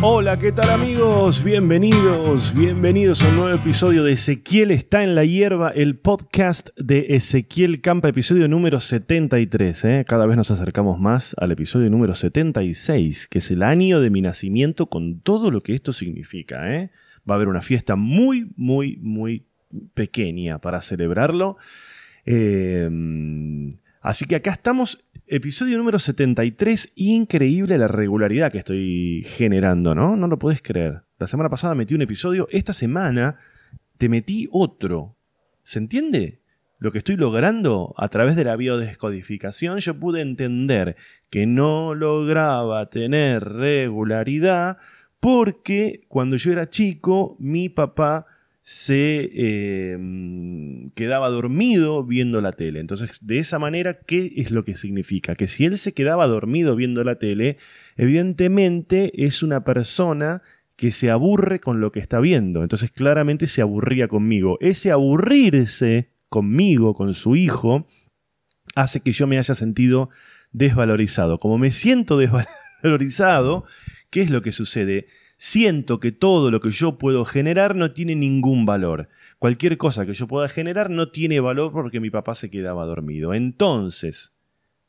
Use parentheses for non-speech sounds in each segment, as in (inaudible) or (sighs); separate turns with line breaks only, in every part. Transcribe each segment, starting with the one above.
Hola, ¿qué tal amigos? Bienvenidos, bienvenidos a un nuevo episodio de Ezequiel está en la hierba, el podcast de Ezequiel Campa, episodio número 73. ¿eh? Cada vez nos acercamos más al episodio número 76, que es el año de mi nacimiento con todo lo que esto significa. ¿eh? Va a haber una fiesta muy, muy, muy pequeña para celebrarlo. Eh, así que acá estamos Episodio número 73, increíble la regularidad que estoy generando, ¿no? No lo podés creer. La semana pasada metí un episodio, esta semana te metí otro. ¿Se entiende? Lo que estoy logrando a través de la biodescodificación, yo pude entender que no lograba tener regularidad porque cuando yo era chico, mi papá se em, quedaba dormido viendo la tele. Entonces, de esa manera, ¿qué es lo que significa? Que si él se quedaba dormido viendo la tele, evidentemente es una persona que se aburre con lo que está viendo. Entonces, claramente se aburría conmigo. Ese aburrirse conmigo, con su hijo, hace que yo me haya sentido desvalorizado. Como me siento (laughs) desvalorizado, ¿qué es lo que sucede? Siento que todo lo que yo puedo generar no tiene ningún valor. Cualquier cosa que yo pueda generar no tiene valor porque mi papá se quedaba dormido. Entonces,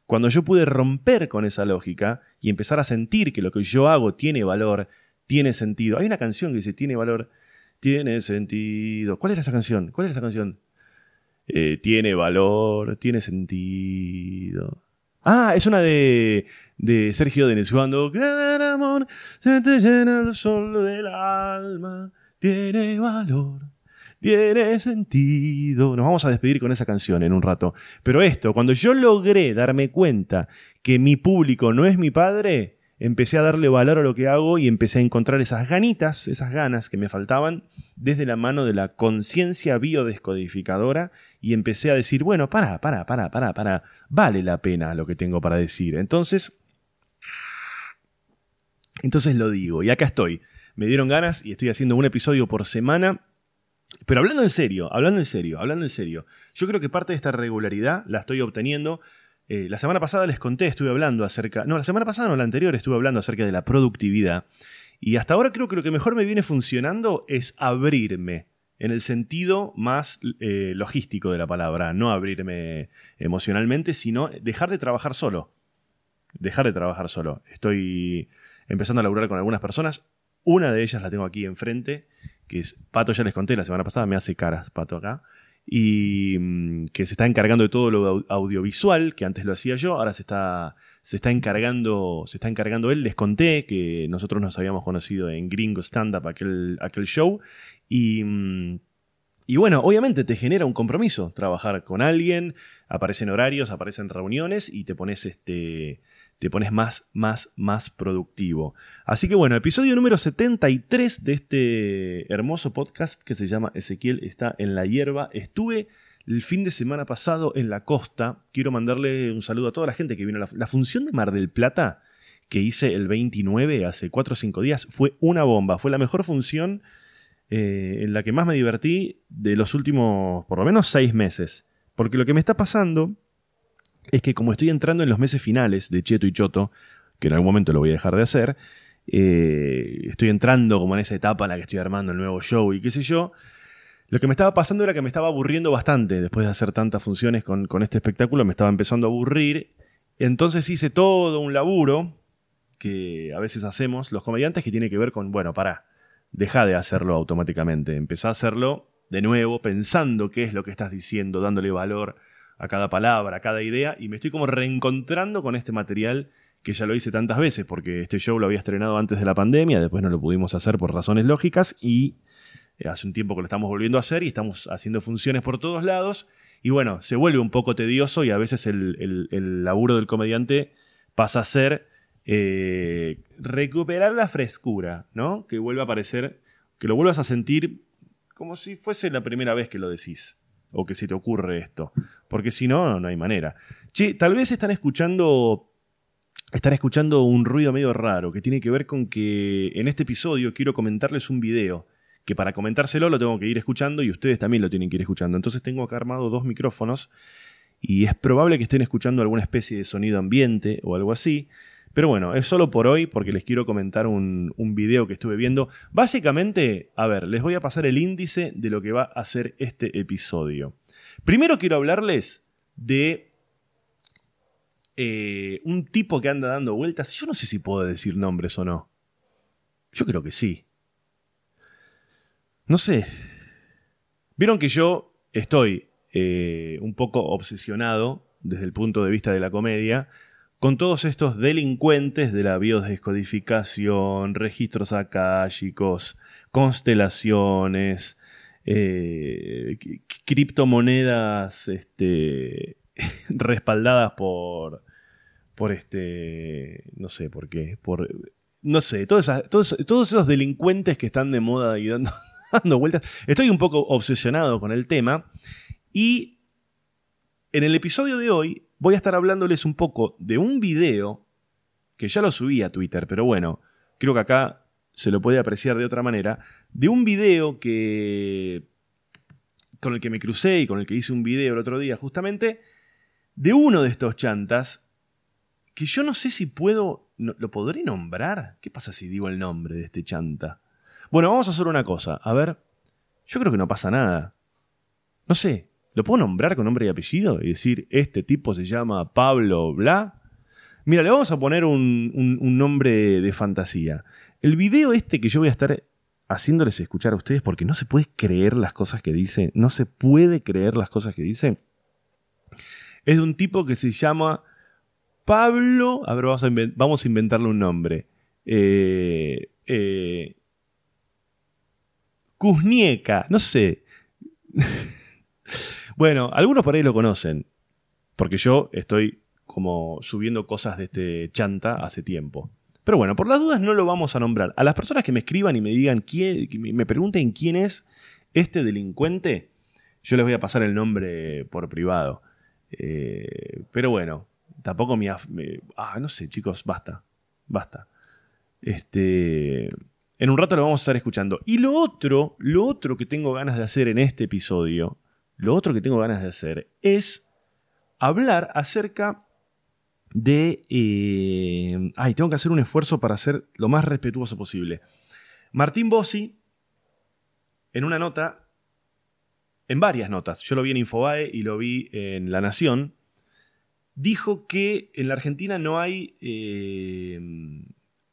cuando yo pude romper con esa lógica y empezar a sentir que lo que yo hago tiene valor, tiene sentido. Hay una canción que dice, tiene valor, tiene sentido. ¿Cuál es esa canción? ¿Cuál es esa canción? Eh, tiene valor, tiene sentido. Ah, es una de, de Sergio Denis. Cuando gran amor se te llena el sol del alma, tiene valor, tiene sentido. Nos vamos a despedir con esa canción en un rato. Pero esto, cuando yo logré darme cuenta que mi público no es mi padre, empecé a darle valor a lo que hago y empecé a encontrar esas ganitas, esas ganas que me faltaban desde la mano de la conciencia biodescodificadora y empecé a decir, bueno, para, para, para, para, para, vale la pena lo que tengo para decir. Entonces, entonces lo digo, y acá estoy. Me dieron ganas y estoy haciendo un episodio por semana. Pero hablando en serio, hablando en serio, hablando en serio, yo creo que parte de esta regularidad la estoy obteniendo eh, la semana pasada les conté, estuve hablando acerca. No, la semana pasada no, la anterior estuve hablando acerca de la productividad. Y hasta ahora creo que lo que mejor me viene funcionando es abrirme, en el sentido más eh, logístico de la palabra. No abrirme emocionalmente, sino dejar de trabajar solo. Dejar de trabajar solo. Estoy empezando a laburar con algunas personas. Una de ellas la tengo aquí enfrente, que es Pato, ya les conté la semana pasada, me hace caras Pato acá y mm, que se está encargando de todo lo audiovisual, que antes lo hacía yo, ahora se está, se está encargando, se está encargando él. Les conté que nosotros nos habíamos conocido en Gringo Stand Up, aquel, aquel show, y, mm, y bueno, obviamente te genera un compromiso trabajar con alguien, aparecen horarios, aparecen reuniones y te pones este te pones más, más, más productivo. Así que bueno, episodio número 73 de este hermoso podcast que se llama Ezequiel está en la hierba. Estuve el fin de semana pasado en la costa. Quiero mandarle un saludo a toda la gente que vino a la, la función de Mar del Plata que hice el 29 hace 4 o 5 días. Fue una bomba. Fue la mejor función eh, en la que más me divertí de los últimos por lo menos 6 meses. Porque lo que me está pasando es que como estoy entrando en los meses finales de Cheto y Choto, que en algún momento lo voy a dejar de hacer, eh, estoy entrando como en esa etapa en la que estoy armando el nuevo show y qué sé yo, lo que me estaba pasando era que me estaba aburriendo bastante después de hacer tantas funciones con, este espectáculo, me estaba empezando a aburrir, entonces hice todo un laburo que a veces hacemos los comediantes que tiene que ver con, bueno, para, deja de hacerlo automáticamente, empezá a hacerlo de nuevo pensando qué es lo que estás diciendo, dándole valor a cada palabra, a cada idea, y me estoy como reencontrando con este material que ya lo hice tantas veces, porque este show lo había estrenado antes de la pandemia, después no lo pudimos hacer por razones lógicas, y eh, hace un tiempo que lo estamos volviendo a hacer y estamos haciendo funciones por todos lados, y bueno, se vuelve un poco tedioso y a veces el, laburo del comediante pasa a ser eh, recuperar la frescura, ¿no? Que vuelva a aparecer, que lo vuelvas a sentir como si fuese la primera vez que lo decís o que se te ocurre esto. Porque si no, no hay manera. Che, tal vez están escuchando. Están escuchando un ruido medio raro que tiene que ver con que en este episodio quiero comentarles un video. Que para comentárselo lo tengo que ir escuchando y ustedes también lo tienen que ir escuchando. Entonces tengo acá armado dos micrófonos y es probable que estén escuchando alguna especie de sonido ambiente o algo así. Pero bueno, es solo por hoy porque les quiero comentar un, un, video que estuve viendo. Básicamente, a ver, les voy a pasar el índice de lo que va a ser este episodio. Primero quiero hablarles de eh, un tipo que anda dando vueltas. Yo no sé si puedo decir nombres o no. Yo creo que sí. No sé. Vieron que yo estoy eh, un poco obsesionado desde el punto de vista de la comedia con todos estos delincuentes de la biodescodificación, registros akáshicos, constelaciones, eh, criptomonedas este, (laughs) respaldadas por, por este, no sé por qué, por, no sé, todos, esos delincuentes que están de moda y (laughs) dando vueltas. Estoy un poco obsesionado con el tema y en el episodio de hoy voy a estar hablándoles un poco de un video que ya lo subí a Twitter, pero bueno, creo que acá se lo puede apreciar de otra manera, de un video que con el que me crucé y con el que hice un video el otro día justamente, de uno de estos chantas, que yo no sé si puedo, ¿lo podré nombrar? ¿Qué pasa si digo el nombre de este chanta? Bueno, vamos a hacer una cosa, a ver, yo creo que no pasa nada. No sé, ¿Lo puedo nombrar con nombre y apellido? Y decir, este tipo se llama Pablo Bla. Mira, le vamos a poner un, nombre de, fantasía. El video este que yo voy a estar haciéndoles escuchar a ustedes porque no se puede creer las cosas que dice, no se puede creer las cosas que dice, es de un tipo que se llama Pablo, a ver, vamos a, inventarle un nombre. Eh, eh, no sé. (laughs) Bueno, algunos por ahí lo conocen, porque yo estoy como subiendo cosas de este chanta hace tiempo. Pero bueno, por las dudas no lo vamos a nombrar. A las personas que me escriban y me digan quién, me pregunten quién es este delincuente, yo les voy a pasar el nombre por privado. Eh, pero bueno, tampoco me, Ah, no sé, chicos, basta. Basta. Este. En un rato lo vamos a estar escuchando. Y lo otro, lo otro que tengo ganas de hacer en este episodio lo otro que tengo ganas de hacer es hablar acerca de... Eh, ay, tengo que hacer un esfuerzo para ser lo más respetuoso posible. Martín Bossi, en una nota, en varias notas, yo lo vi en Infobae y lo vi en La Nación, dijo que en la Argentina no hay eh,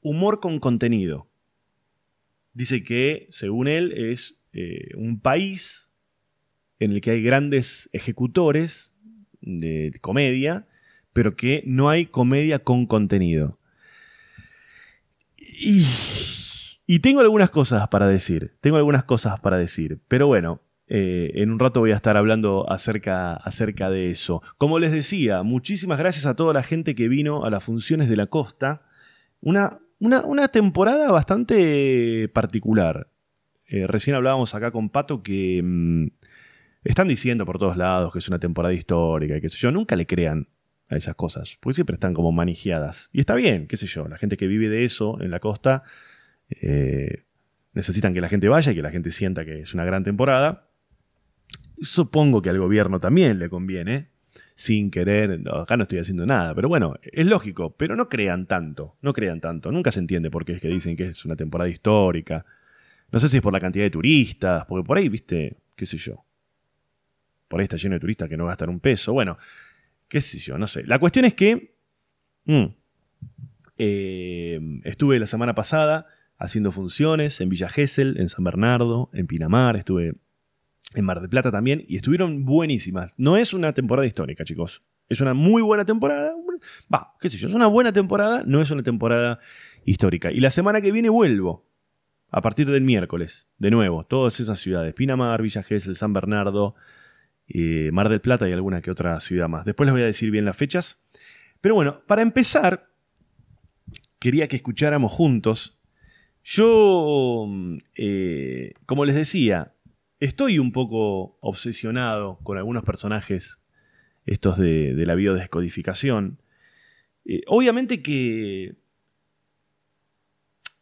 humor con contenido. Dice que, según él, es eh, un país en el que hay grandes ejecutores de comedia, pero que no hay comedia con contenido. Y, tengo algunas cosas para decir, tengo algunas cosas para decir, pero bueno, eh, en un rato voy a estar hablando acerca, acerca de eso. Como les decía, muchísimas gracias a toda la gente que vino a las funciones de la costa. Una, una, temporada bastante particular. Eh, recién hablábamos acá con Pato que... Mm, están diciendo por todos lados que es una temporada histórica y qué sé yo. Nunca le crean a esas cosas, porque siempre están como manijeadas. Y está bien, qué sé yo. La gente que vive de eso en la costa eh, necesitan que la gente vaya y que la gente sienta que es una gran temporada. Supongo que al gobierno también le conviene, sin querer, acá no estoy haciendo nada, pero bueno, es lógico, pero no crean tanto, no crean tanto, nunca se entiende por qué es que dicen que es una temporada histórica. No sé si es por la cantidad de turistas, porque por ahí, viste, qué sé yo por ahí está lleno de turistas que no gastan un peso. Bueno, qué sé yo, no sé. La cuestión es que mm, eh, estuve la semana pasada haciendo funciones en Villa Gesell, en San Bernardo, en Pinamar, estuve en Mar del Plata también y estuvieron buenísimas. No es una temporada histórica, chicos. Es una muy buena temporada. Va, qué sé yo, es una buena temporada, no es una temporada histórica. Y la semana que viene vuelvo. A partir del miércoles, de nuevo, todas esas ciudades, Pinamar, Villa Gesell, San Bernardo, eh, Mar del Plata y alguna que otra ciudad más. Después les voy a decir bien las fechas. Pero bueno, para empezar, quería que escucháramos juntos. Yo, eh, como les decía, estoy un poco obsesionado con algunos personajes, estos de, la biodescodificación. Eh, obviamente que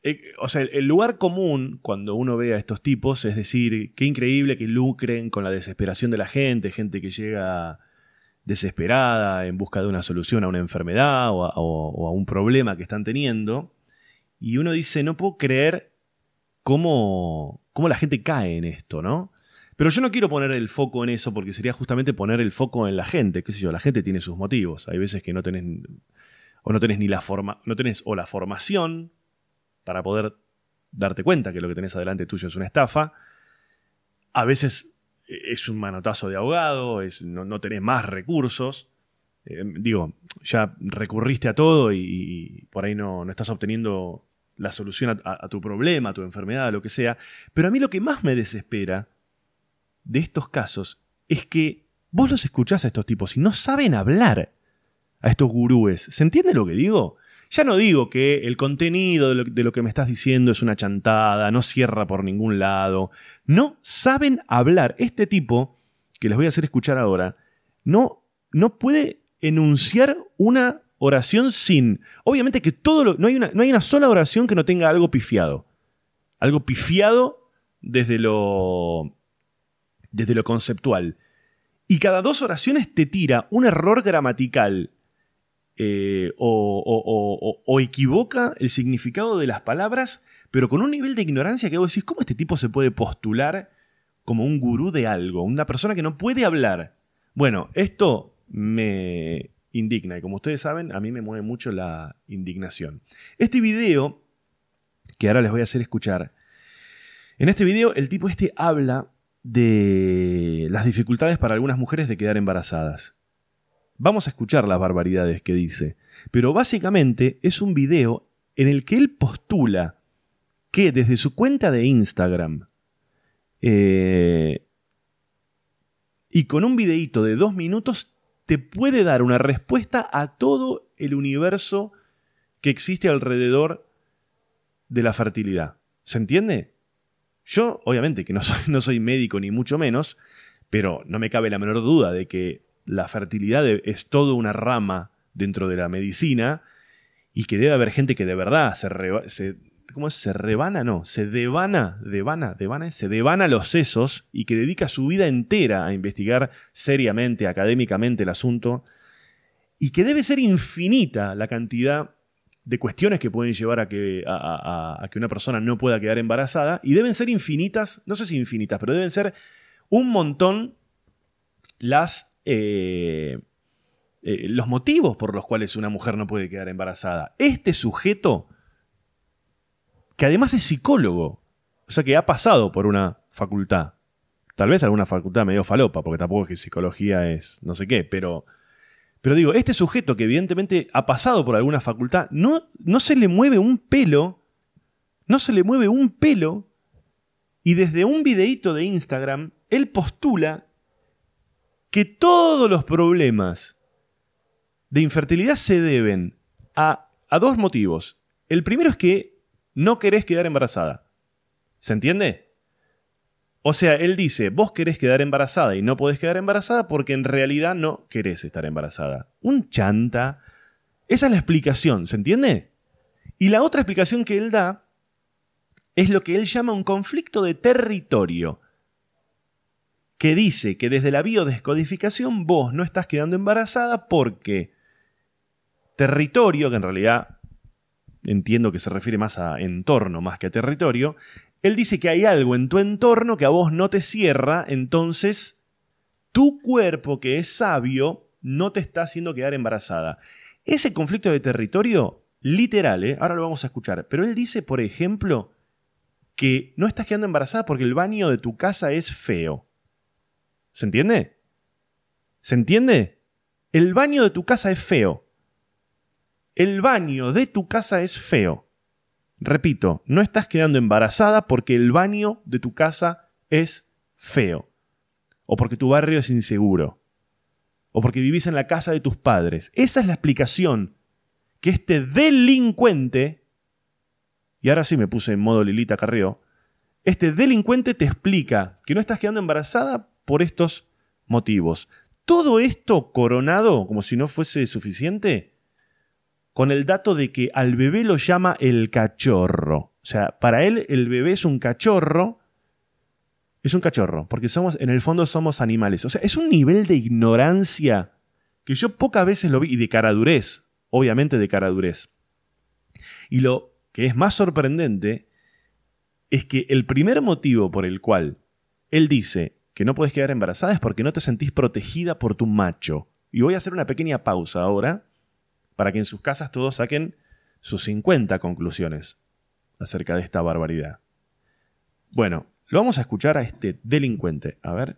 eh, o sea, el lugar común cuando uno ve a estos tipos es decir, qué increíble que lucren con la desesperación de la gente, gente que llega desesperada en busca de una solución a una enfermedad o a, un problema que están teniendo. Y uno dice, no puedo creer cómo, cómo la gente cae en esto, ¿no? Pero yo no quiero poner el foco en eso porque sería justamente poner el foco en la gente. ¿Qué sé yo? La gente tiene sus motivos. Hay veces que no tenés o no tenés ni la forma, no tenés o la formación para poder darte cuenta que lo que tenés adelante tuyo es una estafa. A veces eh, es un manotazo de ahogado, es, no, tenés más recursos. Eh, digo, ya recurriste a todo y, por ahí no, no, estás obteniendo la solución a, tu problema, a tu enfermedad, a lo que sea. Pero a mí lo que más me desespera de estos casos es que vos los escuchás a estos tipos y no saben hablar a estos gurúes. ¿Se entiende lo que digo? Ya no digo que el contenido de lo, que me estás diciendo es una chantada, no cierra por ningún lado. No saben hablar. Este tipo, que les voy a hacer escuchar ahora, no, no puede enunciar una oración sin. Obviamente que todo lo. No hay, una, no hay una sola oración que no tenga algo pifiado. Algo pifiado desde lo. desde lo conceptual. Y cada dos oraciones te tira un error gramatical eh, o, o, equivoca el significado de las palabras, pero con un nivel de ignorancia que vos decís, ¿cómo este tipo se puede postular como un gurú de algo? Una persona que no puede hablar. Bueno, esto me indigna y como ustedes saben, a mí me mueve mucho la indignación. Este video, que ahora les voy a hacer escuchar, en este video el tipo este habla de las dificultades para algunas mujeres de quedar embarazadas. Vamos a escuchar las barbaridades que dice. Pero básicamente es un video en el que él postula que desde su cuenta de Instagram eh, y con un videíto de dos minutos te puede dar una respuesta a todo el universo que existe alrededor de la fertilidad. ¿Se entiende? Yo, obviamente, que no soy, (laughs) no soy médico ni mucho menos, pero no me cabe la menor duda de que la fertilidad es toda una rama dentro de la medicina y que debe haber gente que de verdad se, se ¿cómo es? Se rebana, no, se devana, devana, devana, se devana los sesos y que dedica su vida entera a investigar seriamente, académicamente el asunto y que debe ser infinita la cantidad de cuestiones que pueden llevar a que, a que una persona no pueda quedar embarazada y deben ser infinitas, no sé si infinitas, pero deben ser un montón las eh, eh, los motivos por los cuales una mujer no puede quedar embarazada. Este sujeto, que además es psicólogo, o sea que ha pasado por una facultad, tal vez alguna facultad medio falopa, porque tampoco es que psicología es no sé qué, pero, pero digo, este sujeto que evidentemente ha pasado por alguna facultad, no, no se le mueve un pelo, no se le mueve un pelo, y desde un videíto de Instagram, él postula que todos los problemas de infertilidad se deben a, dos motivos. El primero es que no querés quedar embarazada. ¿Se entiende? O sea, él dice, vos querés quedar embarazada y no podés quedar embarazada porque en realidad no querés estar embarazada. Un chanta. Esa es la explicación, ¿se entiende? Y la otra explicación que él da es lo que él llama un conflicto de territorio que dice que desde la biodescodificación vos no estás quedando embarazada porque territorio, que en realidad entiendo que se refiere más a entorno más que a territorio, él dice que hay algo en tu entorno que a vos no te cierra, entonces tu cuerpo que es sabio no te está haciendo quedar embarazada. Ese conflicto de territorio, literal, ¿eh? ahora lo vamos a escuchar, pero él dice, por ejemplo, que no estás quedando embarazada porque el baño de tu casa es feo. ¿Se entiende? ¿Se entiende? El baño de tu casa es feo. El baño de tu casa es feo. Repito, no estás quedando embarazada porque el baño de tu casa es feo. O porque tu barrio es inseguro. O porque vivís en la casa de tus padres. Esa es la explicación que este delincuente, y ahora sí me puse en modo Lilita Carrió, este delincuente te explica que no estás quedando embarazada por estos motivos. Todo esto coronado, como si no fuese suficiente, con el dato de que al bebé lo llama el cachorro. O sea, para él el bebé es un cachorro. Es un cachorro, porque somos, en el fondo somos animales. O sea, es un nivel de ignorancia que yo pocas veces lo vi, y de caradurez, obviamente de caradurez. Y lo que es más sorprendente es que el primer motivo por el cual él dice que no puedes quedar embarazada es porque no te sentís protegida por tu macho. Y voy a hacer una pequeña pausa ahora para que en sus casas todos saquen sus 50 conclusiones acerca de esta barbaridad. Bueno, lo vamos a escuchar a este delincuente. A ver.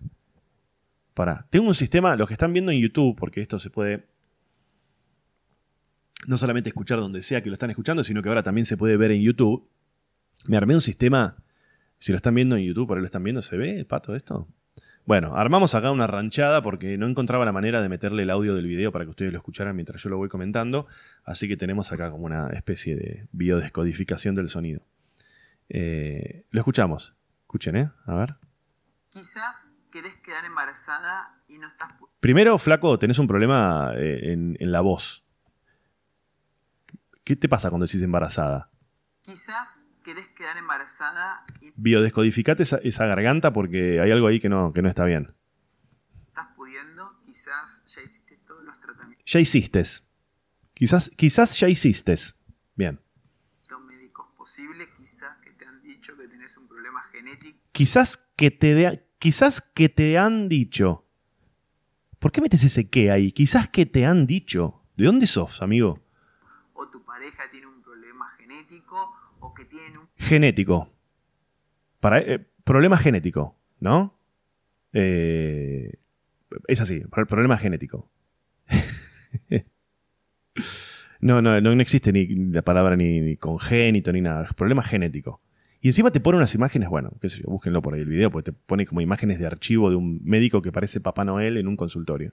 Para. Tengo un sistema, los que están viendo en YouTube, porque esto se puede no solamente escuchar donde sea que lo están escuchando, sino que ahora también se puede ver en YouTube. Me armé un sistema. Si lo están viendo en YouTube, ahí lo están viendo, ¿se ve, pato, esto? Bueno, armamos acá una ranchada porque no encontraba la manera de meterle el audio del video para que ustedes lo escucharan mientras yo lo voy comentando. Así que tenemos acá como una especie de biodescodificación del sonido. Eh, lo escuchamos. Escuchen, ¿eh? A ver.
Quizás querés quedar embarazada y no estás...
Primero, flaco, tenés un problema eh, en, en la voz. ¿Qué te pasa cuando decís embarazada?
Quizás querés quedar embarazada y
Biodescodificate esa, esa garganta porque hay algo ahí que no, que no está bien.
estás pudiendo, quizás ya hiciste todos los tratamientos
Ya hiciste. Quizás, quizás ya hiciste. Bien.
médicos posibles, quizás que te han dicho que tenés un problema genético,
Quizás que te de- quizás que te han dicho. ¿Por qué metes ese qué ahí? Quizás que te han dicho. ¿De dónde sos, amigo?
o tu pareja tiene un problema genético, o que tienen un
Genético. Para, eh, problema genético, ¿no? Eh, es así, pro- problema genético. (laughs) no, no, no, existe ni la palabra ni, ni congénito ni nada. Problema genético. Y encima te pone unas imágenes, bueno, qué sé yo, búsquenlo por ahí el video, porque te pone como imágenes de archivo de un médico que parece Papá Noel en un consultorio.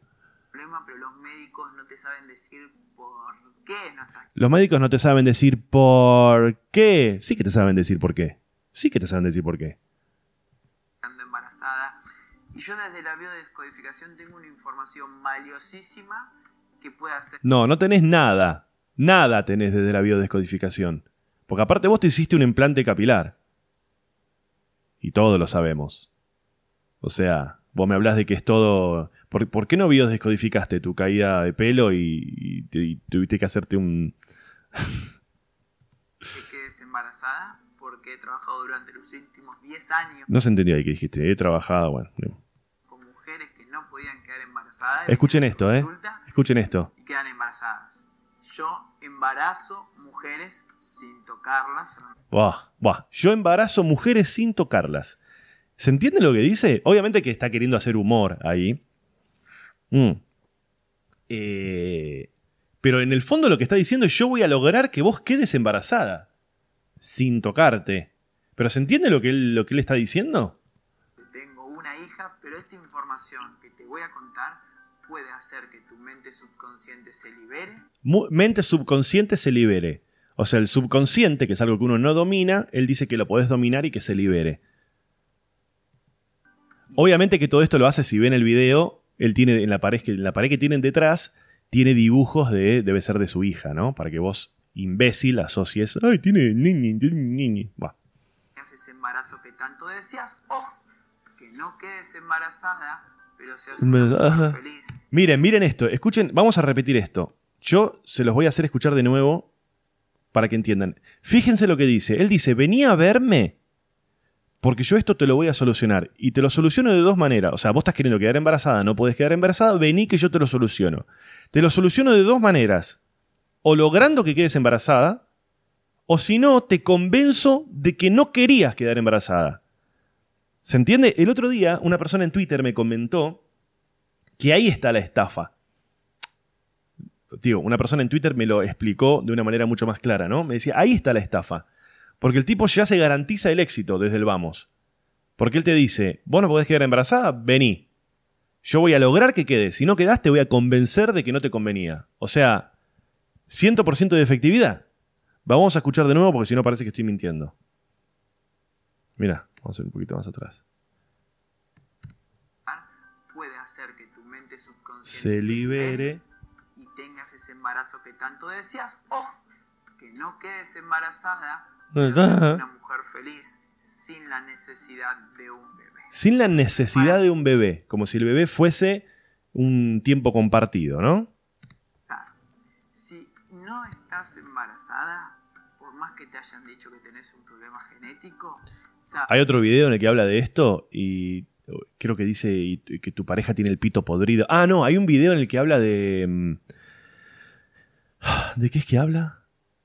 problema, pero los médicos no te saben qué no
Los médicos no te saben decir por qué. Sí que te saben decir por qué. Sí que te saben decir por qué.
quedando embarazada. Y yo desde la biodescodificación tengo una información valiosísima que puede hacer
No, no tenés nada. Nada tenés desde la biodescodificación. Porque aparte vos te hiciste un implante capilar. Y todo lo sabemos. O sea, vos me hablas de que es todo... ¿Por, por qué no biodescodificaste tu caída de pelo y, y te- y tuviste que hacerte un...
que quedes embarazada porque he trabajado durante los últimos 10 años
No se entendió ahí que dijiste, he trabajado, bueno.
con mujeres que no podían quedar embarazadas.
Escuchen esto, ¿eh? Escuchen esto.
Y quedan embarazadas. Yo embarazo mujeres sin tocarlas.
Buah, buah. Yo embarazo mujeres sin tocarlas. ¿Se entiende lo que dice? Obviamente que está queriendo hacer humor ahí. Mm. Eh, pero en el fondo lo que está diciendo es yo voy a lograr que vos quedes embarazada. Sin tocarte. ¿Pero se entiende lo que él, lo que él está diciendo?
Tengo una hija, pero esta información que te voy a contar puede hacer que tu mente subconsciente se libere
Mu- mente subconsciente se libere. O sea, el subconsciente, que es algo que uno no domina, él dice que lo podés dominar y que se libere. Obviamente que todo esto lo hace, si ven el video, él tiene en la pared que, en la pared que tienen detrás, tiene dibujos de, debe ser de su hija, ¿no? Para que vos, imbécil, asocies, ay, tiene niñi, niñi. Buah.
tengas ese embarazo que tanto deseas o que no quedes embarazada, pero seas una feliz.
Miren, miren esto, escuchen, vamos a repetir esto. Yo se los voy a hacer escuchar de nuevo para que entiendan. Fíjense lo que dice. Él dice, vení a verme porque yo esto te lo voy a solucionar. Y te lo soluciono de dos maneras. O sea, vos estás queriendo quedar embarazada, no podés quedar embarazada, vení que yo te lo soluciono. Te lo soluciono de dos maneras. O logrando que quedes embarazada, o si no, te convenzo de que no querías quedar embarazada. ¿Se entiende? El otro día una persona en Twitter me comentó que ahí está la estafa. Tío, una persona en Twitter me lo explicó de una manera mucho más clara, ¿no? Me decía, ahí está la estafa. Porque el tipo ya se garantiza el éxito desde el vamos. Porque él te dice, vos no podés quedar embarazada, vení. Yo voy a lograr que quedes. Si no quedás, te voy a convencer de que no te convenía. O sea, 100% de efectividad. Vamos a escuchar de nuevo porque si no parece que estoy mintiendo. Mira, vamos a ir un poquito más atrás.
puede hacer que tu mente subconsciente
Se libere.
y tengas ese embarazo que tanto deseas o que no quedes embarazada, una mujer feliz sin la necesidad de un bebé.
Sin la necesidad de un bebé. Como si el bebé fuese un tiempo compartido, ¿no?
no estás embarazada, por más que te hayan dicho que tenés un problema genético,
hay otro video en el que habla de esto y creo que dice que tu pareja tiene el pito podrido. Ah, no, hay un video en el que habla de... Mm, ¿De qué es que habla?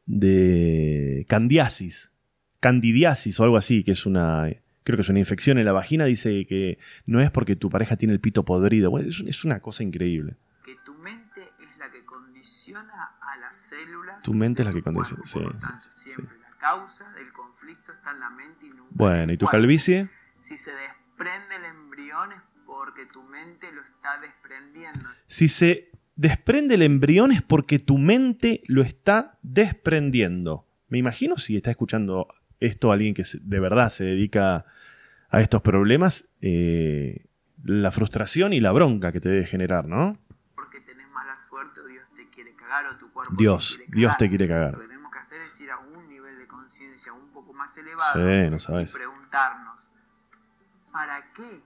De candiasis. Candidiasis o algo así, que es una... Creo que es una infección en la vagina. Dice que no es porque tu pareja tiene el pito podrido. Bueno, es una cosa increíble.
Que tu mente es la que condiciona a las células.
Tu mente es la que condiciona, sí,
siempre la causa del conflicto está en la mente y nunca
Bueno, ¿y tu calvicie?
Si se desprende el embrión es porque tu mente lo está desprendiendo.
Si se desprende el embrión es porque tu mente lo está desprendiendo. Me imagino si está escuchando esto alguien que de verdad se dedica a estos problemas, eh, la frustración y la bronca que te debe generar, ¿no?
Porque tenés mala suerte o Dios te quiere cagar o tu cuerpo
Dios, te quiere cagar. Dios te quiere cagar.
Lo que tenemos que hacer es ir a un nivel de conciencia un poco más elevado
y
preguntarnos, ¿para qué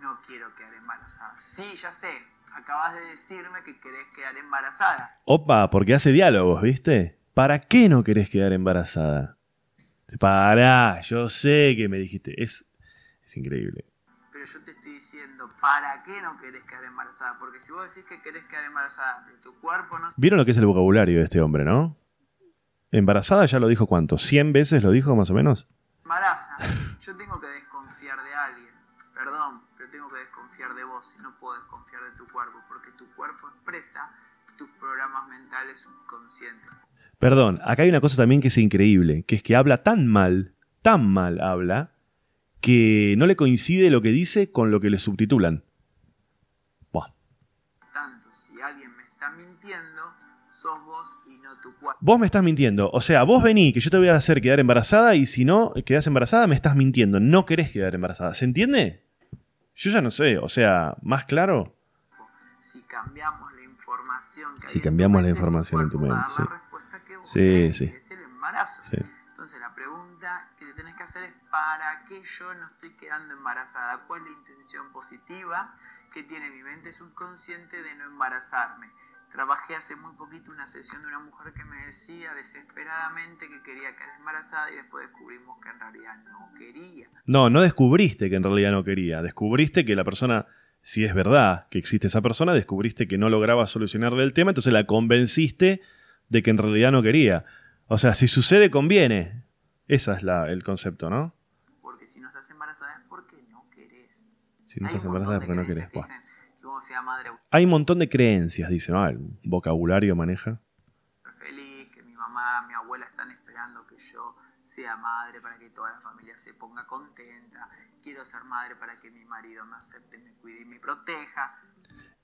no quiero quedar embarazada? Sí, ya sé, acabas de decirme que querés quedar embarazada.
Opa, porque hace diálogos, ¿viste? ¿Para qué no querés quedar embarazada? Pará, yo sé que me dijiste. Es, es increíble.
Pero yo te estoy diciendo, ¿para qué no querés quedar embarazada? Porque si vos decís que querés quedar embarazada, pero tu cuerpo no...
¿Vieron lo que es el vocabulario de este hombre, no? Embarazada ya lo dijo cuánto, ¿100 veces lo dijo más o menos?
Embaraza. Yo tengo que desconfiar de alguien. Perdón, pero tengo que desconfiar de vos y no puedo desconfiar de tu cuerpo porque tu cuerpo expresa tus programas mentales subconscientes.
Perdón, acá hay una cosa también que es increíble, que es que habla tan mal, tan mal habla, que no le coincide lo que dice con lo que le subtitulan.
Buah. Tanto, si alguien me está mintiendo, sos vos y no tu cuerpo.
Vos me estás mintiendo. O sea, vos vení, que yo te voy a hacer quedar embarazada y si no quedás embarazada, me estás mintiendo. No querés quedar embarazada. ¿Se entiende? Yo ya no sé. O sea, ¿más claro?
Si cambiamos la información
que Si cambiamos la información en tu mente. Sí, sí.
Es el embarazo. Entonces la pregunta que te tenés que hacer es ¿para qué yo no estoy quedando embarazada? ¿Cuál es la intención positiva que tiene mi mente subconsciente de no embarazarme? Trabajé hace muy poquito una sesión de una mujer que me decía desesperadamente que quería quedar embarazada y después descubrimos que en realidad no quería.
No, no descubriste que en realidad no quería. Descubriste que la persona, si es verdad que existe esa persona, descubriste que no lograba solucionarle el tema, entonces la convenciste de que en realidad no quería. O sea, si sucede, conviene. Ese es la, el concepto, ¿no?
Porque si no estás embarazada es porque no querés.
Si no estás embarazada es porque no querés. Hay un montón de creencias, dice, ¿no? El vocabulario maneja.
Feliz, que mi mamá, mi abuela están esperando que yo sea madre para que toda la familia se ponga contenta. Quiero ser madre para que mi marido me acepte, me cuide y me proteja.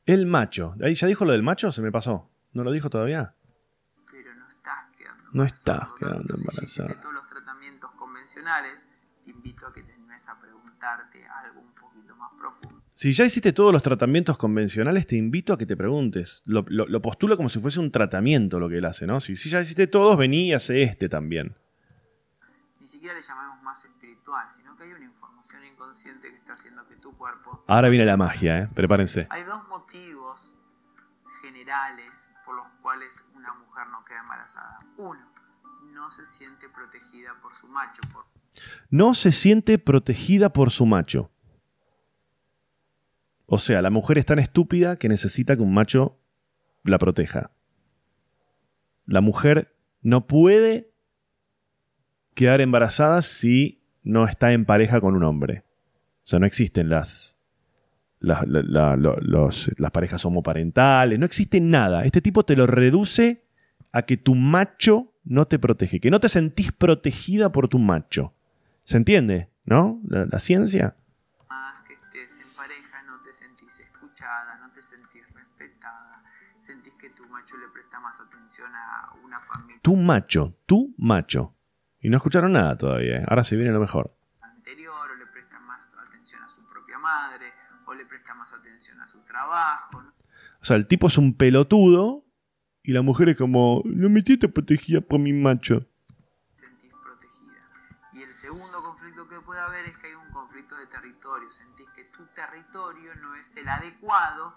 El macho. ¿Ahí ya dijo lo del macho? Se me pasó. ¿No lo dijo todavía? no estás quedando embarazada.
Si todos los tratamientos convencionales, te invito a que te a preguntarte algo un poquito más profundo.
Si ya hiciste todos los tratamientos convencionales, te invito a que te preguntes. Lo, lo, postulo como si fuese un tratamiento lo que él hace, ¿no? Si, si ya hiciste todos, vení y hace este también.
Ni siquiera le llamamos más espiritual, sino que hay una información inconsciente que está haciendo que tu cuerpo...
Ahora viene la magia, ¿eh? Prepárense.
Hay dos motivos generales por los cuales una mujer no queda embarazada. Uno, no se siente protegida por su macho.
No se siente protegida por su macho. O sea, la mujer es tan estúpida que necesita que un macho la proteja. La mujer no puede quedar embarazada si no está en pareja con un hombre. O sea, no existen las las, las parejas homoparentales, no existe nada. Este tipo te lo reduce a que tu macho no te protege, que no te sentís protegida por tu macho. ¿Se entiende? ¿No? La, ciencia.
Más atención a una familia.
Tu macho, tu macho. Y no escucharon nada todavía, ¿eh? ahora se viene lo mejor.
Anterior, o le presta más atención a su propia madre, o le presta más atención a su trabajo.
O sea, el tipo es un pelotudo y la mujer es como, no me siento protegida por mi macho.
Sentís protegida. Y el segundo conflicto que puede haber es que hay un conflicto de territorio. Sentís que tu territorio no es el adecuado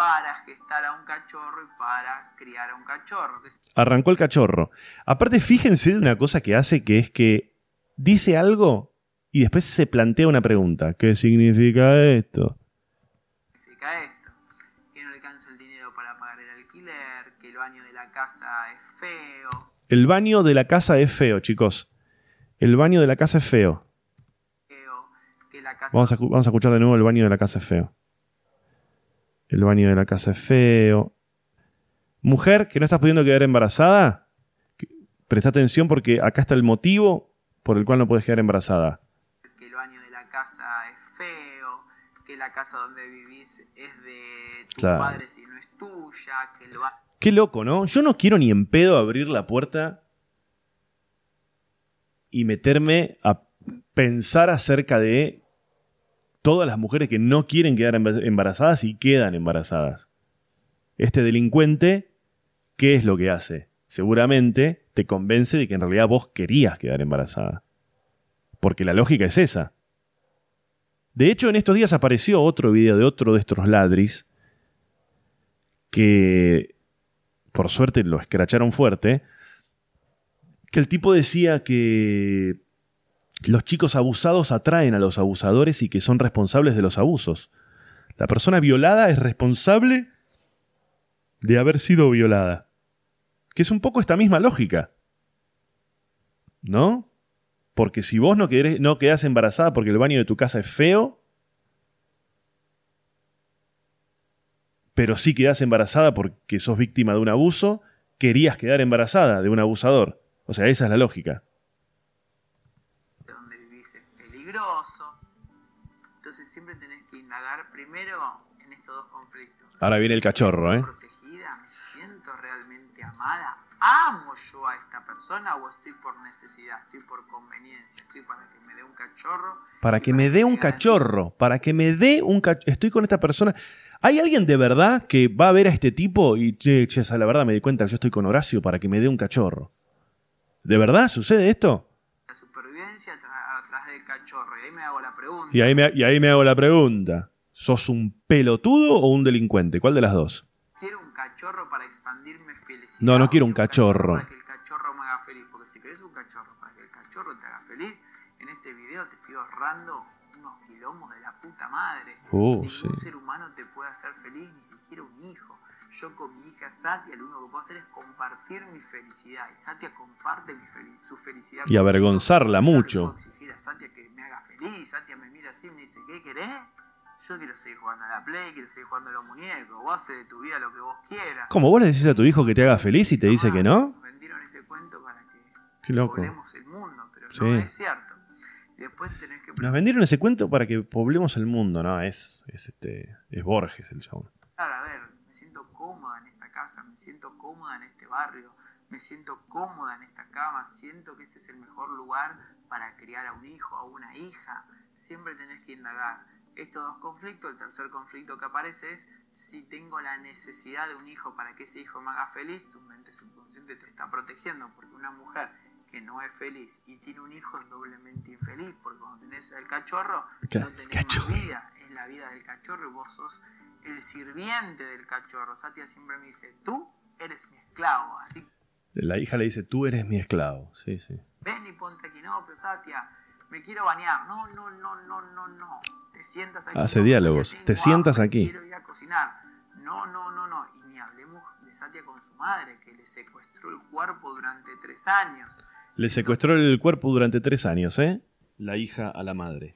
para gestar a un cachorro y para criar a un cachorro.
Arrancó el cachorro. Aparte, fíjense de una cosa que hace que es que dice algo y después se plantea una pregunta. ¿Qué significa esto?
Significa esto. Que no alcanza el dinero para pagar el alquiler, que el baño de la casa es feo.
El baño de la casa es feo, chicos. El baño de la casa es feo. Vamos, a, vamos a escuchar de nuevo el baño de la casa es feo. El baño de la casa es feo. Mujer que no estás pudiendo quedar embarazada, presta atención porque acá está el motivo por el cual no puedes quedar embarazada.
Que el baño de la casa es feo, que la casa donde vivís es de tu padre si no es tuya, que el
Qué loco, ¿no? Yo no quiero ni en pedo abrir la puerta y meterme a pensar acerca de todas las mujeres que no quieren quedar embarazadas y quedan embarazadas. Este delincuente, ¿qué es lo que hace? Seguramente te convence de que en realidad vos querías quedar embarazada. Porque la lógica es esa. De hecho, en estos días apareció otro video de otro de estos ladris que, por suerte, lo escracharon fuerte, que el tipo decía que los chicos abusados atraen a los abusadores y que son responsables de los abusos. La persona violada es responsable de haber sido violada. Que es un poco esta misma lógica. ¿No? Porque si vos no, querés, no quedás embarazada porque el baño de tu casa es feo, pero sí quedás embarazada porque sos víctima de un abuso, querías quedar embarazada de un abusador. O sea, esa es la lógica.
Entonces siempre tenés que indagar primero en estos dos conflictos.
Ahora viene el cachorro, ¿eh?
protegida? ¿Me siento realmente amada? ¿Amo yo a esta persona o estoy por necesidad? ¿Estoy por conveniencia? ¿Estoy para que me dé un cachorro?
Para que me dé un cachorro. Para que me dé un cachorro. Estoy con esta persona. ¿Hay alguien de verdad que va a ver a este tipo y, che, che, la verdad me di cuenta que yo estoy con Horacio para que me dé un cachorro? ¿De verdad sucede esto?
La supervivencia atrás del cachorro. Y ahí me hago la pregunta.
Y ahí me, y ahí me hago la pregunta. ¿Sos un pelotudo o un delincuente? ¿Cuál de las dos?
Quiero un cachorro para expandirme felicidad.
No, no quiero un cachorro.
Para que el cachorro me haga feliz. Porque si querés un cachorro para que el cachorro te haga feliz, en este video te estoy ahorrando unos quilombos de la puta madre.
Uh,
Ningún ser humano te puede hacer feliz, ni siquiera un hijo. Yo con mi hija Satia lo único que puedo hacer es compartir mi felicidad. Y Satia comparte su felicidad.
Y avergonzarla mucho. Yo
puedo exigir a Satia que me haga feliz. Satia me mira así y me dice, ¿qué querés? Yo quiero seguir jugando a la Play, quiero seguir jugando a los muñecos. Vos haces de tu vida lo que vos quieras.
¿Cómo vos le decís a tu hijo que te haga feliz y te dice que no?
Nos vendieron ese cuento para que
Qué loco.
el mundo, pero no es cierto. Y después tenés que...
Nos vendieron ese cuento para que poblemos el mundo, ¿no? Es, es, este, es Borges el chabón.
Claro, a ver, cómoda en esta casa, me siento cómoda en este barrio, me siento cómoda en esta cama, siento que este es el mejor lugar para criar a un hijo, a una hija. Siempre tenés que indagar. Estos dos conflictos, el tercer conflicto que aparece es si tengo la necesidad de un hijo para que ese hijo me haga feliz, tu mente subconsciente te está protegiendo porque una mujer que no es feliz y tiene un hijo es doblemente infeliz porque cuando tenés el cachorro no tenés vida, es la vida del cachorro y vos sos el sirviente del cachorro. Satia siempre me dice, tú eres mi esclavo. Así
la hija le dice, tú eres mi esclavo. Sí, sí.
Ven y ponte aquí. No, pero Satia, me quiero bañar. No, no, no, no, no, no. Te sientas aquí.
Hace diálogos. Te sientas aquí.
Quiero ir a cocinar. No, no, no, no. Y ni hablemos de Satia con su madre, que le secuestró el cuerpo durante tres años.
Le secuestró el cuerpo durante tres años, ¿eh? La hija a la madre.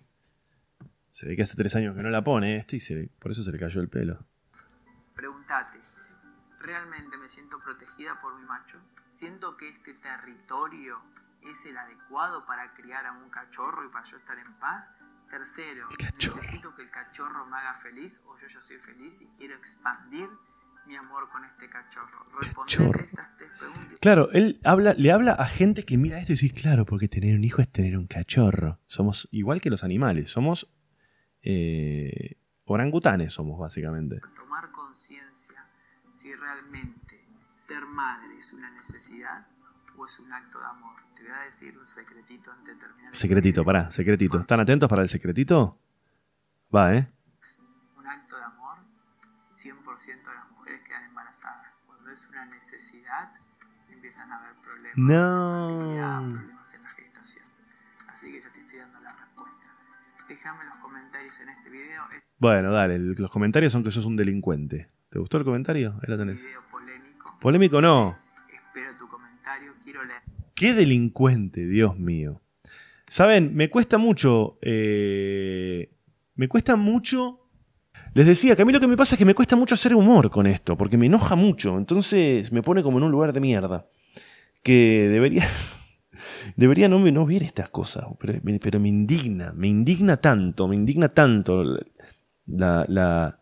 Se ve que hace tres años que no la pone este y por eso se le cayó el pelo.
Pregúntate, ¿realmente me siento protegida por mi macho? ¿Siento que este territorio es el adecuado para criar a un cachorro y para yo estar en paz? Tercero, ¿necesito que el cachorro me haga feliz o yo ya soy feliz y quiero expandir mi amor con este cachorro? Responder estas tres preguntas.
Claro, él habla, le habla a gente que mira esto y dice, claro, porque tener un hijo es tener un cachorro. Somos igual que los animales, somos eh, orangutanes somos básicamente.
Tomar conciencia si realmente ser madre es una necesidad o es un acto de amor. Te voy a decir un secretito antes de terminar.
Secretito, pará, secretito. ¿Están atentos para el secretito? Va, ¿eh?
Un acto de amor. 100% de las mujeres quedan embarazadas. Cuando es una necesidad, empiezan a haber problemas
no.
en problemas en la gestación. Así que yo te estoy dando la. Déjame los comentarios en este video.
Bueno, dale, los comentarios son que sos un delincuente. ¿Te gustó el comentario? Ahí lo tenés.
Video polémico.
Polémico no.
Espero tu comentario, quiero leer.
Qué delincuente, Dios mío. Saben, me cuesta mucho. Eh, me cuesta mucho. Les decía que a mí lo que me pasa es que me cuesta mucho hacer humor con esto, porque me enoja mucho. Entonces me pone como en un lugar de mierda. Que debería. (laughs) Debería no, ver estas cosas, pero, me indigna, me indigna tanto, me indigna tanto la,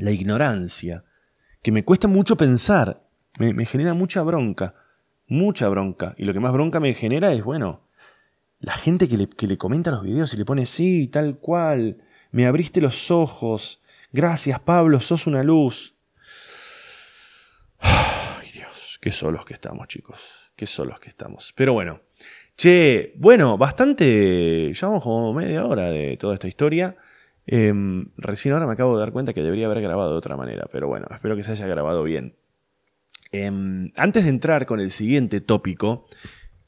ignorancia, que me cuesta mucho pensar, me, me genera mucha bronca, mucha bronca. Y lo que más bronca me genera es, bueno, la gente que le, que le comenta los videos y le pone, sí, tal cual, me abriste los ojos, gracias Pablo, sos una luz. (sighs) Ay Dios, qué solos que estamos chicos, qué solos que estamos. Pero bueno, che, bueno, bastante, llevamos como media hora de toda esta historia. Em, recién ahora me acabo de dar cuenta que debería haber grabado de otra manera, pero bueno, espero que se haya grabado bien. Em, antes de entrar con el siguiente tópico,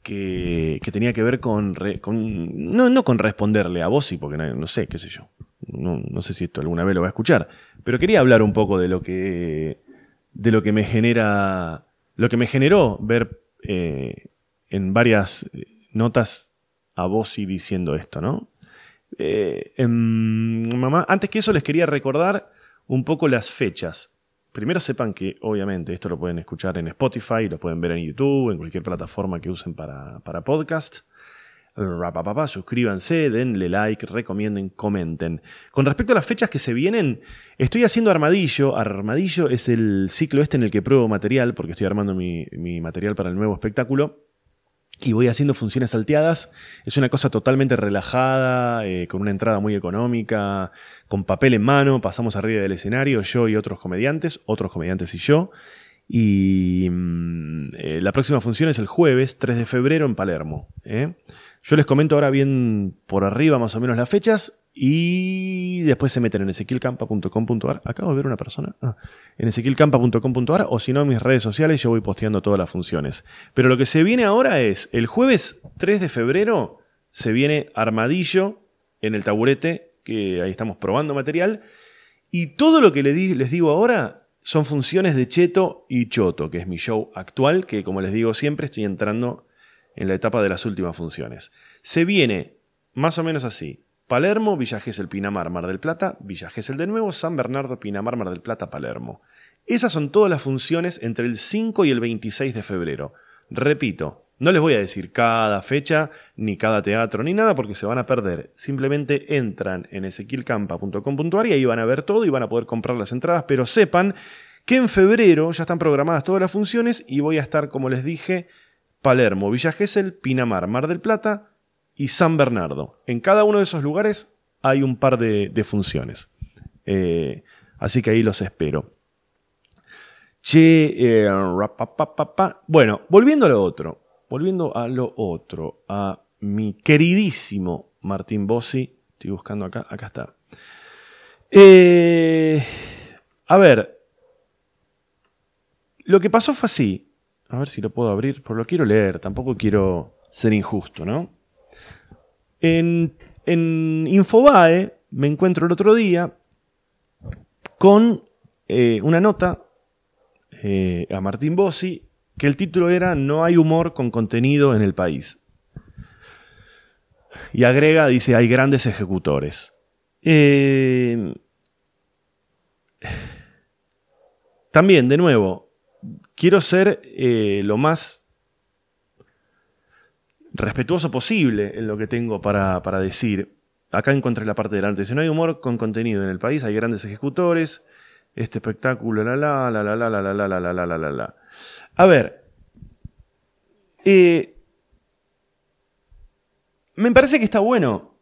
que, tenía que ver con, no, no, con responderle a vos, porque no, no, sé, qué sé yo. No, sé si esto alguna vez lo va a escuchar, pero quería hablar un poco de lo que, de lo que me genera, lo que me generó ver eh, en varias notas a vos y diciendo esto, ¿no? Eh, em, mamá, antes que eso les quería recordar un poco las fechas. Primero sepan que obviamente esto lo pueden escuchar en Spotify, lo pueden ver en YouTube, en cualquier plataforma que usen para, para podcast. Rapapapa, suscríbanse, denle like, recomienden, comenten. Con respecto a las fechas que se vienen, estoy haciendo Armadillo. Armadillo es el ciclo este en el que pruebo material, porque estoy armando mi, mi material para el nuevo espectáculo y voy haciendo funciones salteadas. Es una cosa totalmente relajada, eh, con una entrada muy económica, con papel en mano, pasamos arriba del escenario, yo y otros comediantes, otros comediantes y yo. Y mm, eh, la próxima función es el jueves 3 de febrero en Palermo. ¿eh? Yo les comento ahora bien por arriba más o menos las fechas y después se meten en ezequielcampa.com.ar. Acabo de ver una persona. Ah, en ezequielcampa.com.ar o si no en mis redes sociales yo voy posteando todas las funciones. Pero lo que se viene ahora es el jueves 3 de febrero se viene Armadillo en el taburete, que ahí estamos probando material. Y todo lo que les digo ahora son funciones de Cheto y Choto, que es mi show actual, que como les digo siempre estoy entrando en la etapa de las últimas funciones. Se viene más o menos así. Palermo, Villa Gesell, Pinamar, Mar del Plata, Villa Gesell de nuevo, San Bernardo, Pinamar, Mar del Plata, Palermo. Esas son todas las funciones entre el 5 y el 26 de febrero. Repito, no les voy a decir cada fecha, ni cada teatro, ni nada, porque se van a perder. Simplemente entran en ezequielcampa.com.ar y ahí van a ver todo y van a poder comprar las entradas, pero sepan que en febrero ya están programadas todas las funciones y voy a estar, como les dije, Palermo, Villa Gesell, Pinamar, Mar del Plata, y San Bernardo. En cada uno de esos lugares hay un par de, funciones. Eh, así que ahí los espero. Che, eh, bueno, volviendo a lo otro, volviendo a lo otro, a mi queridísimo Martín Bossi, estoy buscando acá, acá está. Eh, a ver, lo que pasó fue así, a ver si lo puedo abrir, pero lo quiero leer, tampoco quiero ser injusto, ¿no? En, Infobae me encuentro el otro día con eh, una nota eh, a Martín Bossi que el título era No hay humor con contenido en el país. Y agrega, dice, hay grandes ejecutores. Eh, también, de nuevo, quiero ser lo más respetuoso posible en lo que tengo para, decir. Acá encontré la parte delante. Si no hay humor con contenido en el país, hay grandes ejecutores. Este espectáculo, la la la la la la la la la la la la. A ver. me parece que está bueno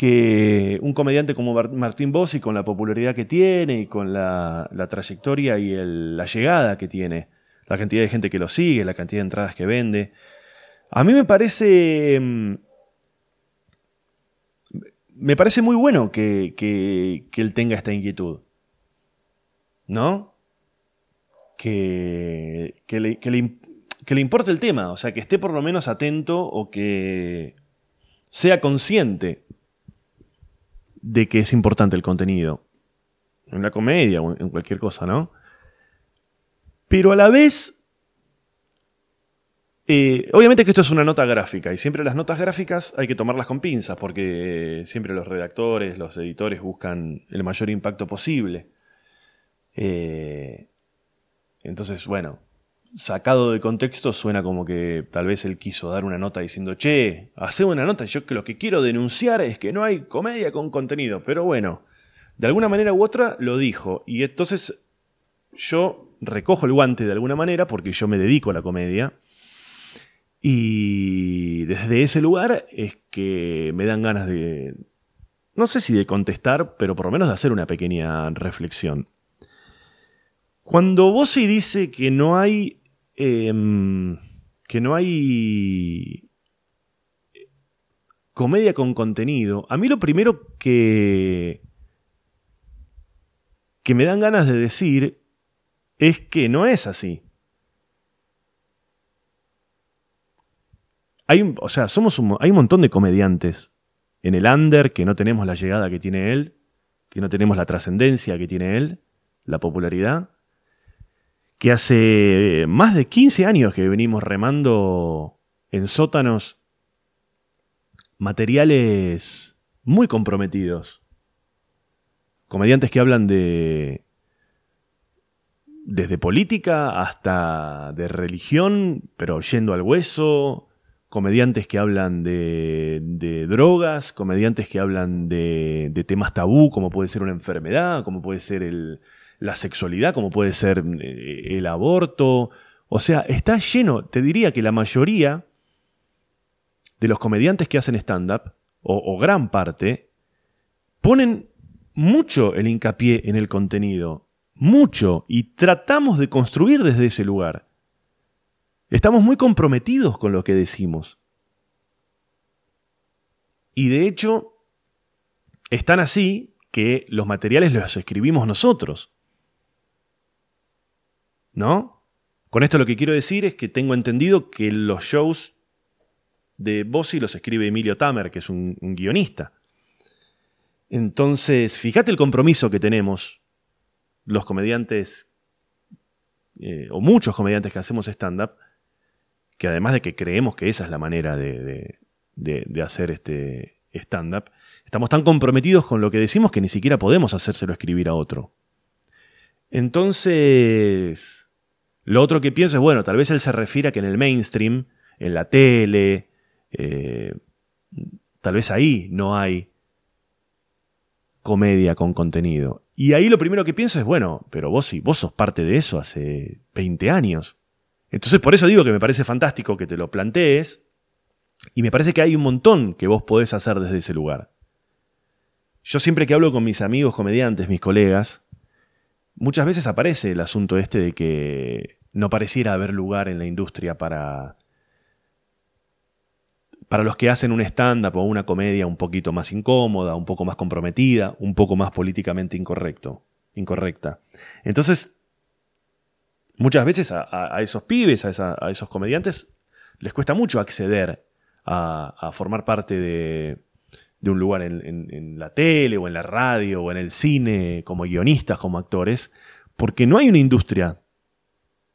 que un comediante como Martín Bossi, con la popularidad que tiene y con la, trayectoria y la llegada que tiene, la cantidad de gente que lo sigue, la cantidad de entradas que vende, a mí me parece. Mm, me parece muy bueno que, él tenga esta inquietud. ¿no? Que, que, le, que, le, importe el tema, o sea, que esté por lo menos atento o que sea consciente de que es importante el contenido. En la comedia o en cualquier cosa, ¿no? Pero a la vez eh, obviamente que esto es una nota gráfica y siempre las notas gráficas hay que tomarlas con pinzas porque siempre los redactores, los editores buscan el mayor impacto posible. Eh, entonces, bueno, sacado de contexto suena como que tal vez él quiso dar una nota diciendo, che, hace una nota, yo que lo que quiero denunciar es que no hay comedia con contenido, pero bueno, de alguna manera u otra lo dijo y entonces yo recojo el guante de alguna manera porque yo me dedico a la comedia y desde ese lugar es que me dan ganas de, no sé si de contestar, pero por lo menos de hacer una pequeña reflexión. Cuando Bossi dice que no hay, em, que no hay comedia con contenido, a mí lo primero que, que me dan ganas de decir es que no es así. Hay, o sea, somos un, hay un montón de comediantes en el under que no tenemos la llegada que tiene él, que no tenemos la trascendencia que tiene él, la popularidad, que hace más de 15 años que venimos remando en sótanos materiales muy comprometidos. Comediantes que hablan de desde política hasta de religión, pero yendo al hueso, comediantes que hablan de, drogas, comediantes que hablan de, temas tabú, como puede ser una enfermedad, como puede ser la sexualidad, como puede ser eh, el aborto. O sea, está lleno, te diría que la mayoría de los comediantes que hacen stand-up, o gran parte, ponen mucho el hincapié en el contenido, mucho, y tratamos de construir desde ese lugar. Estamos muy comprometidos con lo que decimos. Y de hecho, están así que los materiales los escribimos nosotros. ¿No? Con esto lo que quiero decir es que tengo entendido que los shows de Bossi los escribe Emilio Tamer, que es un, guionista. Entonces, fíjate el compromiso que tenemos los comediantes, eh, o muchos comediantes que hacemos stand-up, que además de que creemos que esa es la manera de, hacer este stand-up, estamos tan comprometidos con lo que decimos que ni siquiera podemos hacérselo escribir a otro. Entonces, lo otro que pienso es, bueno, tal vez él se refiere a que en el mainstream, en la tele, eh, tal vez ahí no hay comedia con contenido. Y ahí lo primero que pienso es, bueno, pero vos sí, vos sos parte de eso hace 20 años. Entonces por eso digo que me parece fantástico que te lo plantees y me parece que hay un montón que vos podés hacer desde ese lugar. Yo siempre que hablo con mis amigos comediantes, mis colegas, muchas veces aparece el asunto este de que no pareciera haber lugar en la industria para para los que hacen un stand-up o una comedia un poquito más incómoda, un poco más comprometida, un poco más políticamente incorrecto, incorrecta. Entonces, muchas veces a, esos pibes, a, esos comediantes, les cuesta mucho acceder a, formar parte de, un lugar en, la tele o en la radio o en el cine como guionistas, como actores, porque no hay una industria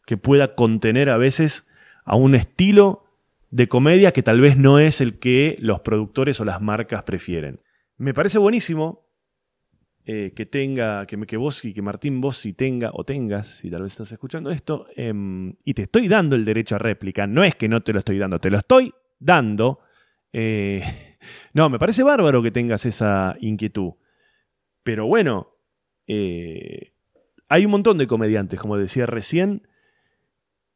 que pueda contener a veces a un estilo de comedia que tal vez no es el que los productores o las marcas prefieren. Me parece buenísimo eh, que tenga, que, vos y que Martín vos si tenga o tengas, si tal vez estás escuchando esto, em, y te estoy dando el derecho a réplica, no es que no te lo estoy dando, te lo estoy dando. Eh, (laughs) no, me parece bárbaro que tengas esa inquietud. Pero bueno, eh, hay un montón de comediantes, como decía recién,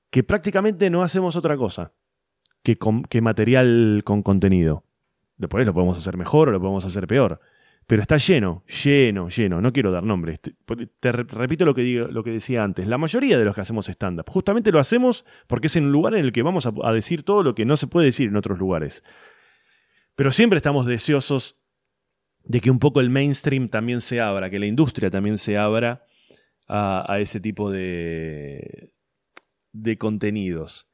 que prácticamente no hacemos otra cosa que, material con contenido. Después lo podemos hacer mejor o lo podemos hacer peor pero está lleno, lleno, lleno. No quiero dar nombres. Te, repito lo que, digo, lo que decía antes. La mayoría de los que hacemos stand-up, justamente lo hacemos porque es en un lugar en el que vamos a, decir todo lo que no se puede decir en otros lugares. Pero siempre estamos deseosos de que un poco el mainstream también se abra, que la industria también se abra a, ese tipo de, de contenidos.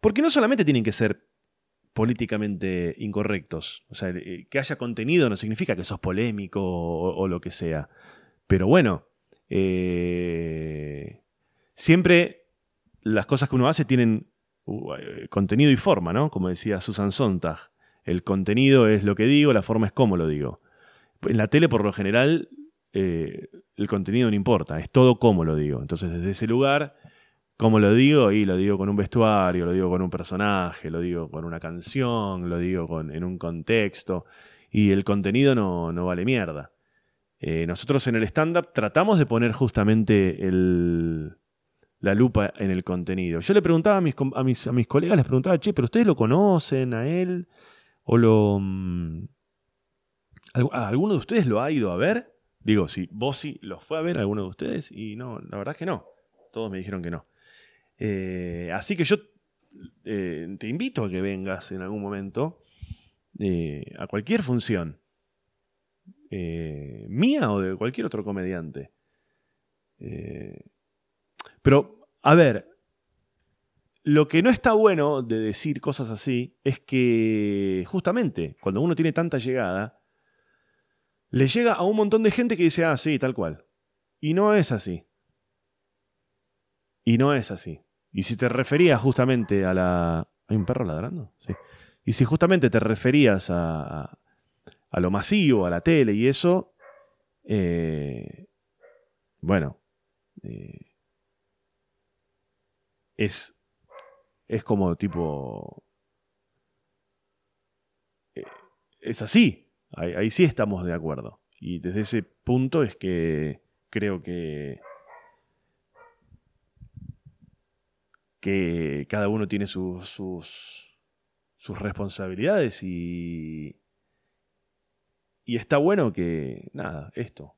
Porque no solamente tienen que ser políticamente incorrectos. O sea, eh, que haya contenido no significa que sos polémico o, lo que sea. Pero bueno, eh, siempre las cosas que uno hace tienen uh, eh, contenido y forma, ¿no? Como decía Susan Sontag. El contenido es lo que digo, la forma es cómo lo digo. En la tele, por lo general, el contenido no importa, es todo cómo lo digo. Entonces, desde ese lugar, cómo lo digo, y lo digo con un vestuario, lo digo con un personaje, lo digo con una canción, lo digo en un contexto, y el contenido no, no vale mierda. Eh, nosotros en el stand-up tratamos de poner justamente el, la lupa en el contenido. Yo le preguntaba a mis, a mis, a mis colegas, les preguntaba, che, pero ustedes lo conocen a él, o lo... Mm, ¿Alguno de ustedes lo ha ido a ver? Digo, si vos sí los fue a ver alguno de ustedes y no, la verdad es que no. Todos me dijeron que no. Eh, así que yo eh, te invito a que vengas en algún momento eh, a cualquier función. mía o de cualquier otro comediante. pero, a ver, lo que no está bueno de decir cosas así es que justamente cuando uno tiene tanta llegada, le llega a un montón de gente que dice, ah, sí, tal cual. Y no es así. Y no es así. Y si te referías justamente a la... ¿Hay un perro ladrando? Sí. Y si justamente te referías a, a lo masivo, a la tele y eso, eh, bueno, eh, es, es como tipo... Eh, es así. Ahí, sí estamos de acuerdo. Y desde ese punto es que creo que, que cada uno tiene sus, sus, responsabilidades y, y está bueno que, nada, esto,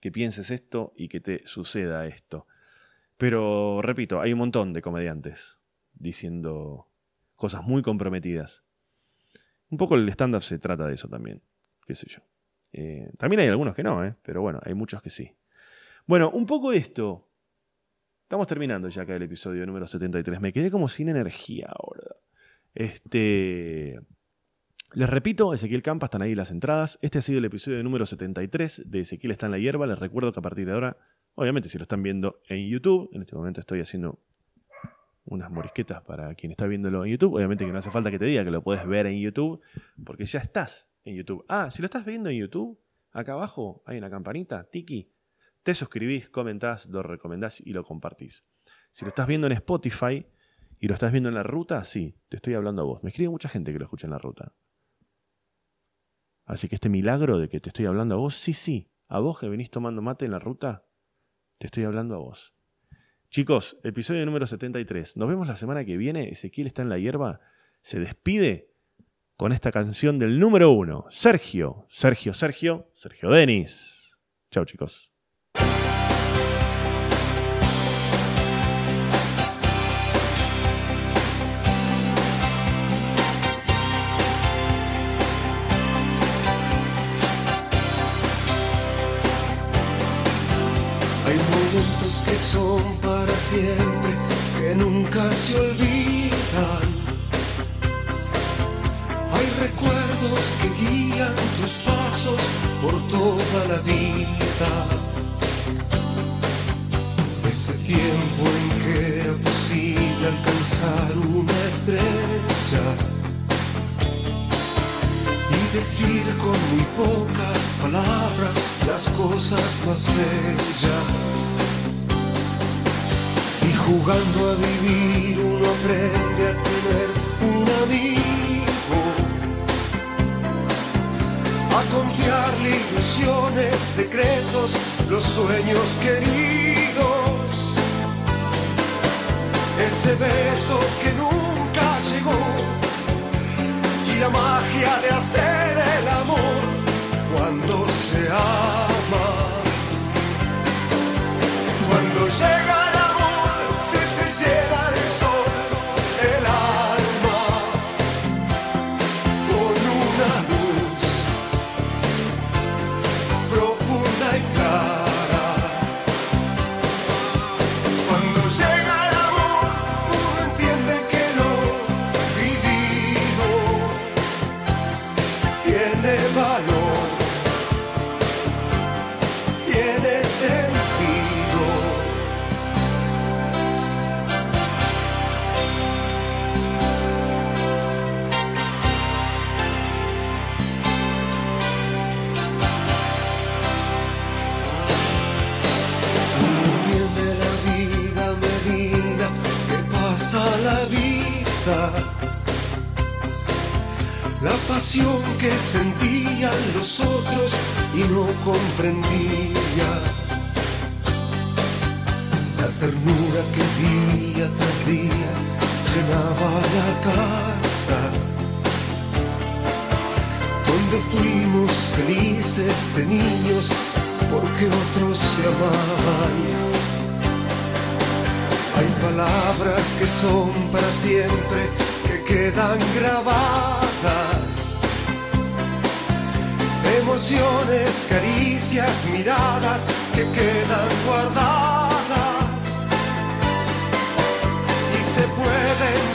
que pienses esto y que te suceda esto. Pero, repito, hay un montón de comediantes diciendo cosas muy comprometidas. Un poco el stand-up se trata de eso también qué sé yo. Eh, también hay algunos que no, ¿eh? pero bueno, hay muchos que sí. Bueno, un poco esto. Estamos terminando ya acá el episodio número 73. Me quedé como sin energía ahora. Este. Les repito, Ezequiel Campa, están ahí las entradas. Este ha sido el episodio número 73 de Ezequiel está en la hierba. Les recuerdo que a partir de ahora, obviamente si lo están viendo en YouTube, en este momento estoy haciendo unas morisquetas para quien está viéndolo en YouTube. Obviamente que no hace falta que te diga que lo puedes ver en YouTube, porque ya estás en YouTube. Ah, si lo estás viendo en YouTube, acá abajo hay una campanita, tiki. Te suscribís, comentás, lo recomendás y lo compartís. Si lo estás viendo en Spotify y lo estás viendo en la ruta, sí, te estoy hablando a vos. Me escribe mucha gente que lo escucha en la ruta. Así que este milagro de que te estoy hablando a vos, sí, sí. A vos que venís tomando mate en la ruta, te estoy hablando a vos. Chicos, episodio número 73. Nos vemos la semana que viene. Ezequiel está en la hierba. Se despide con esta canción del número uno, Sergio, Sergio, Sergio, Sergio Denis. Chao chicos.
Que son para siempre, que nunca se olvidan recuerdos que guían tus pasos por toda la vida. Ese tiempo en que era posible alcanzar una estrella y decir con muy pocas palabras las cosas más bellas. Jugando a vivir uno aprende a tener una vida confiarle ilusiones, secretos, los sueños queridos. Ese beso que nunca llegó y la magia de hacer quedan grabadas. Emociones, caricias, miradas que quedan guardadas. Y se pueden